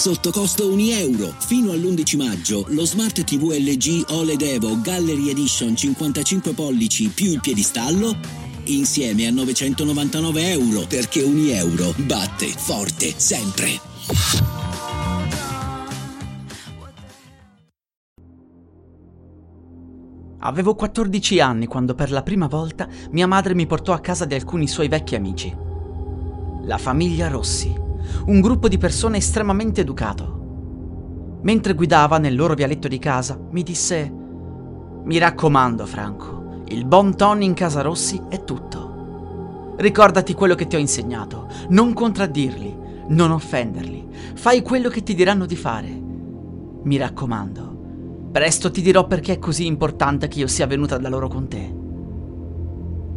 sotto costo 1 euro. Fino all'11 maggio lo Smart TV LG OLED Evo Gallery Edition 55 pollici più il piedistallo insieme a 999 euro perché 1 euro batte forte sempre. Avevo 14 anni quando per la prima volta mia madre mi portò a casa di alcuni suoi vecchi amici. La famiglia Rossi, un gruppo di persone estremamente educato. Mentre guidava nel loro vialetto di casa, mi disse: Mi raccomando, Franco, il bon ton in casa Rossi è tutto. Ricordati quello che ti ho insegnato, non contraddirli, non offenderli, fai quello che ti diranno di fare. Mi raccomando, Presto ti dirò perché è così importante che io sia venuta da loro con te.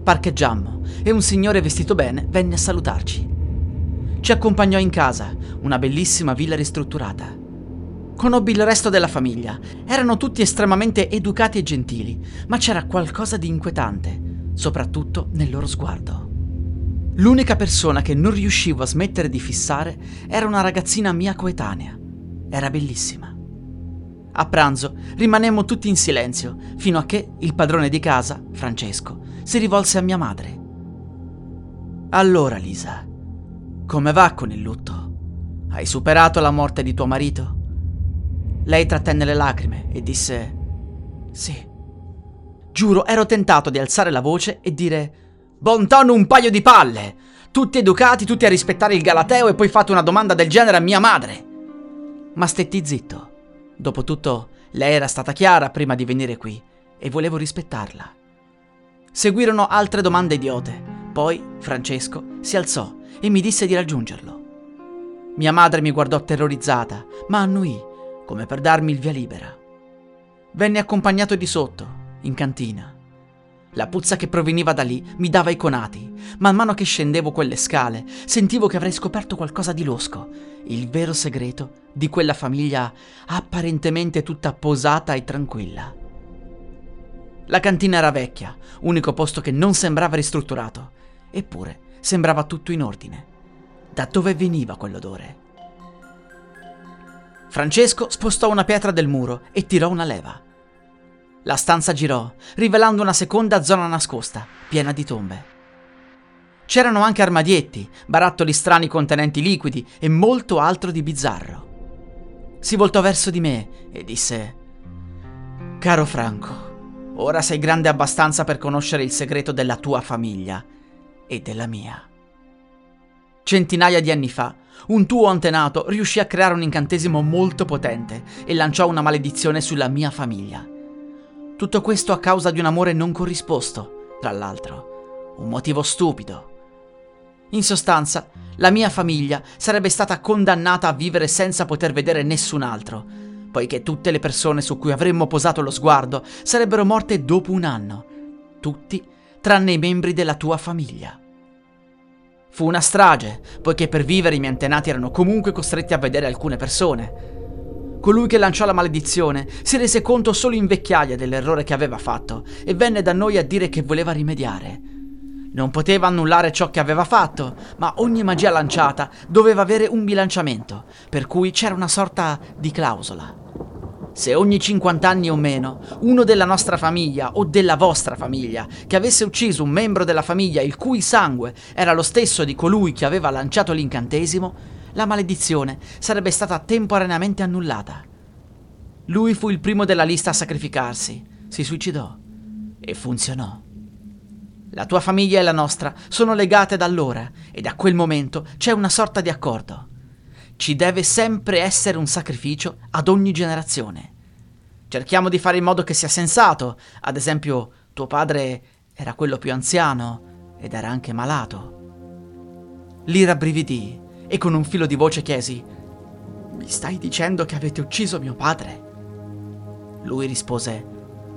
Parcheggiammo e un signore vestito bene venne a salutarci. Ci accompagnò in casa, una bellissima villa ristrutturata. Conobbi il resto della famiglia. Erano tutti estremamente educati e gentili, ma c'era qualcosa di inquietante, soprattutto nel loro sguardo. L'unica persona che non riuscivo a smettere di fissare era una ragazzina mia coetanea. Era bellissima. A pranzo rimanemmo tutti in silenzio, fino a che il padrone di casa, Francesco, si rivolse a mia madre. Allora, Lisa, come va con il lutto? Hai superato la morte di tuo marito? Lei trattenne le lacrime e disse: Sì. Giuro, ero tentato di alzare la voce e dire: Bonton un paio di palle! Tutti educati, tutti a rispettare il Galateo e poi fate una domanda del genere a mia madre! Ma stetti zitto Dopotutto, lei era stata chiara prima di venire qui e volevo rispettarla. Seguirono altre domande idiote. Poi Francesco si alzò e mi disse di raggiungerlo. Mia madre mi guardò terrorizzata, ma annuì, come per darmi il via libera. Venne accompagnato di sotto, in cantina. La puzza che proveniva da lì mi dava i conati. Man mano che scendevo quelle scale, sentivo che avrei scoperto qualcosa di losco, il vero segreto di quella famiglia apparentemente tutta posata e tranquilla. La cantina era vecchia, unico posto che non sembrava ristrutturato, eppure sembrava tutto in ordine. Da dove veniva quell'odore? Francesco spostò una pietra del muro e tirò una leva. La stanza girò, rivelando una seconda zona nascosta, piena di tombe. C'erano anche armadietti, barattoli strani contenenti liquidi e molto altro di bizzarro. Si voltò verso di me e disse: Caro Franco, ora sei grande abbastanza per conoscere il segreto della tua famiglia e della mia. Centinaia di anni fa, un tuo antenato riuscì a creare un incantesimo molto potente e lanciò una maledizione sulla mia famiglia. Tutto questo a causa di un amore non corrisposto, tra l'altro. Un motivo stupido. In sostanza, la mia famiglia sarebbe stata condannata a vivere senza poter vedere nessun altro, poiché tutte le persone su cui avremmo posato lo sguardo sarebbero morte dopo un anno. Tutti, tranne i membri della tua famiglia. Fu una strage, poiché per vivere i miei antenati erano comunque costretti a vedere alcune persone, Colui che lanciò la maledizione si rese conto solo in vecchiaia dell'errore che aveva fatto e venne da noi a dire che voleva rimediare. Non poteva annullare ciò che aveva fatto, ma ogni magia lanciata doveva avere un bilanciamento, per cui c'era una sorta di clausola. Se ogni 50 anni o meno uno della nostra famiglia o della vostra famiglia che avesse ucciso un membro della famiglia il cui sangue era lo stesso di colui che aveva lanciato l'incantesimo, la maledizione sarebbe stata temporaneamente annullata. Lui fu il primo della lista a sacrificarsi, si suicidò e funzionò. La tua famiglia e la nostra sono legate da allora e da quel momento c'è una sorta di accordo. Ci deve sempre essere un sacrificio ad ogni generazione. Cerchiamo di fare in modo che sia sensato, ad esempio tuo padre era quello più anziano ed era anche malato. Lì rabbrividì e con un filo di voce chiesi: Mi stai dicendo che avete ucciso mio padre? Lui rispose: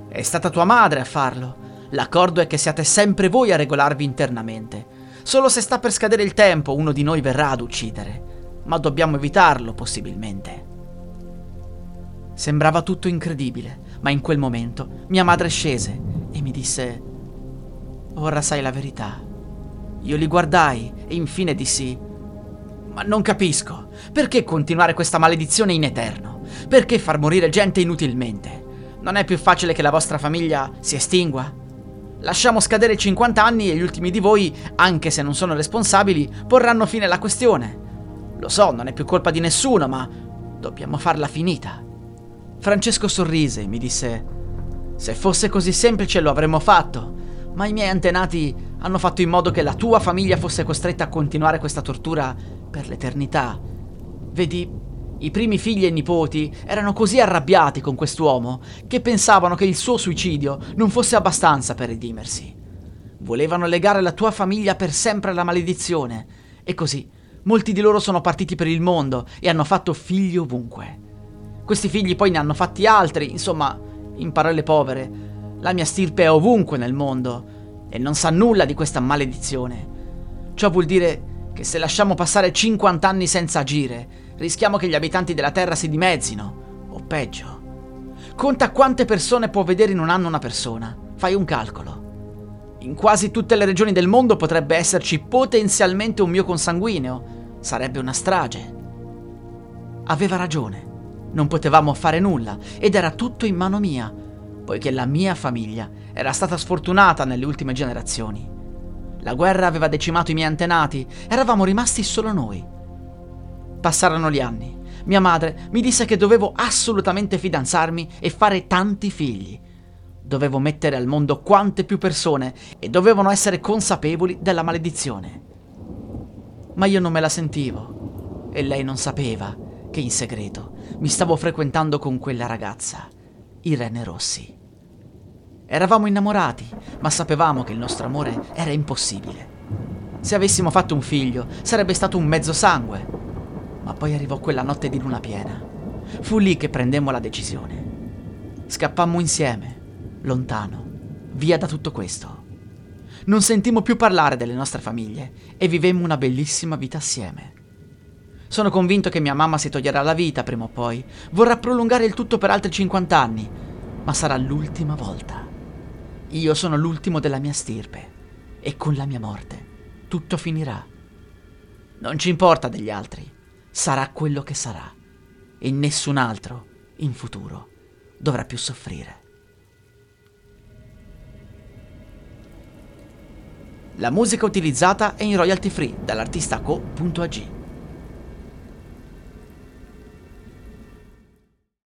È stata tua madre a farlo. L'accordo è che siate sempre voi a regolarvi internamente. Solo se sta per scadere il tempo uno di noi verrà ad uccidere. Ma dobbiamo evitarlo, possibilmente. Sembrava tutto incredibile, ma in quel momento mia madre scese e mi disse: Ora sai la verità. Io li guardai e infine dissi: Ma non capisco. Perché continuare questa maledizione in eterno? Perché far morire gente inutilmente? Non è più facile che la vostra famiglia si estingua? Lasciamo scadere 50 anni e gli ultimi di voi, anche se non sono responsabili, porranno fine alla questione. Lo so, non è più colpa di nessuno, ma dobbiamo farla finita. Francesco sorrise e mi disse: Se fosse così semplice lo avremmo fatto, ma i miei antenati hanno fatto in modo che la tua famiglia fosse costretta a continuare questa tortura per l'eternità. Vedi, i primi figli e nipoti erano così arrabbiati con quest'uomo che pensavano che il suo suicidio non fosse abbastanza per redimersi. Volevano legare la tua famiglia per sempre alla maledizione e così molti di loro sono partiti per il mondo e hanno fatto figli ovunque. Questi figli poi ne hanno fatti altri, insomma, in parole povere, la mia stirpe è ovunque nel mondo e non sa nulla di questa maledizione. Ciò vuol dire che se lasciamo passare 50 anni senza agire, rischiamo che gli abitanti della Terra si dimezzino, o peggio. Conta quante persone può vedere in un anno una persona. Fai un calcolo. In quasi tutte le regioni del mondo potrebbe esserci potenzialmente un mio consanguineo. Sarebbe una strage. Aveva ragione. Non potevamo fare nulla ed era tutto in mano mia, poiché la mia famiglia era stata sfortunata nelle ultime generazioni. La guerra aveva decimato i miei antenati, eravamo rimasti solo noi. Passarono gli anni. Mia madre mi disse che dovevo assolutamente fidanzarmi e fare tanti figli. Dovevo mettere al mondo quante più persone e dovevano essere consapevoli della maledizione. Ma io non me la sentivo e lei non sapeva che in segreto mi stavo frequentando con quella ragazza, Irene Rossi. Eravamo innamorati, ma sapevamo che il nostro amore era impossibile. Se avessimo fatto un figlio, sarebbe stato un mezzo sangue, ma poi arrivò quella notte di luna piena. Fu lì che prendemmo la decisione. Scappammo insieme, lontano, via da tutto questo. Non sentimmo più parlare delle nostre famiglie e vivemmo una bellissima vita assieme. Sono convinto che mia mamma si toglierà la vita prima o poi, vorrà prolungare il tutto per altri 50 anni, ma sarà l'ultima volta. Io sono l'ultimo della mia stirpe e con la mia morte tutto finirà. Non ci importa degli altri sarà quello che sarà e nessun altro in futuro dovrà più soffrire. La musica utilizzata è in royalty free dall'artista co.ag.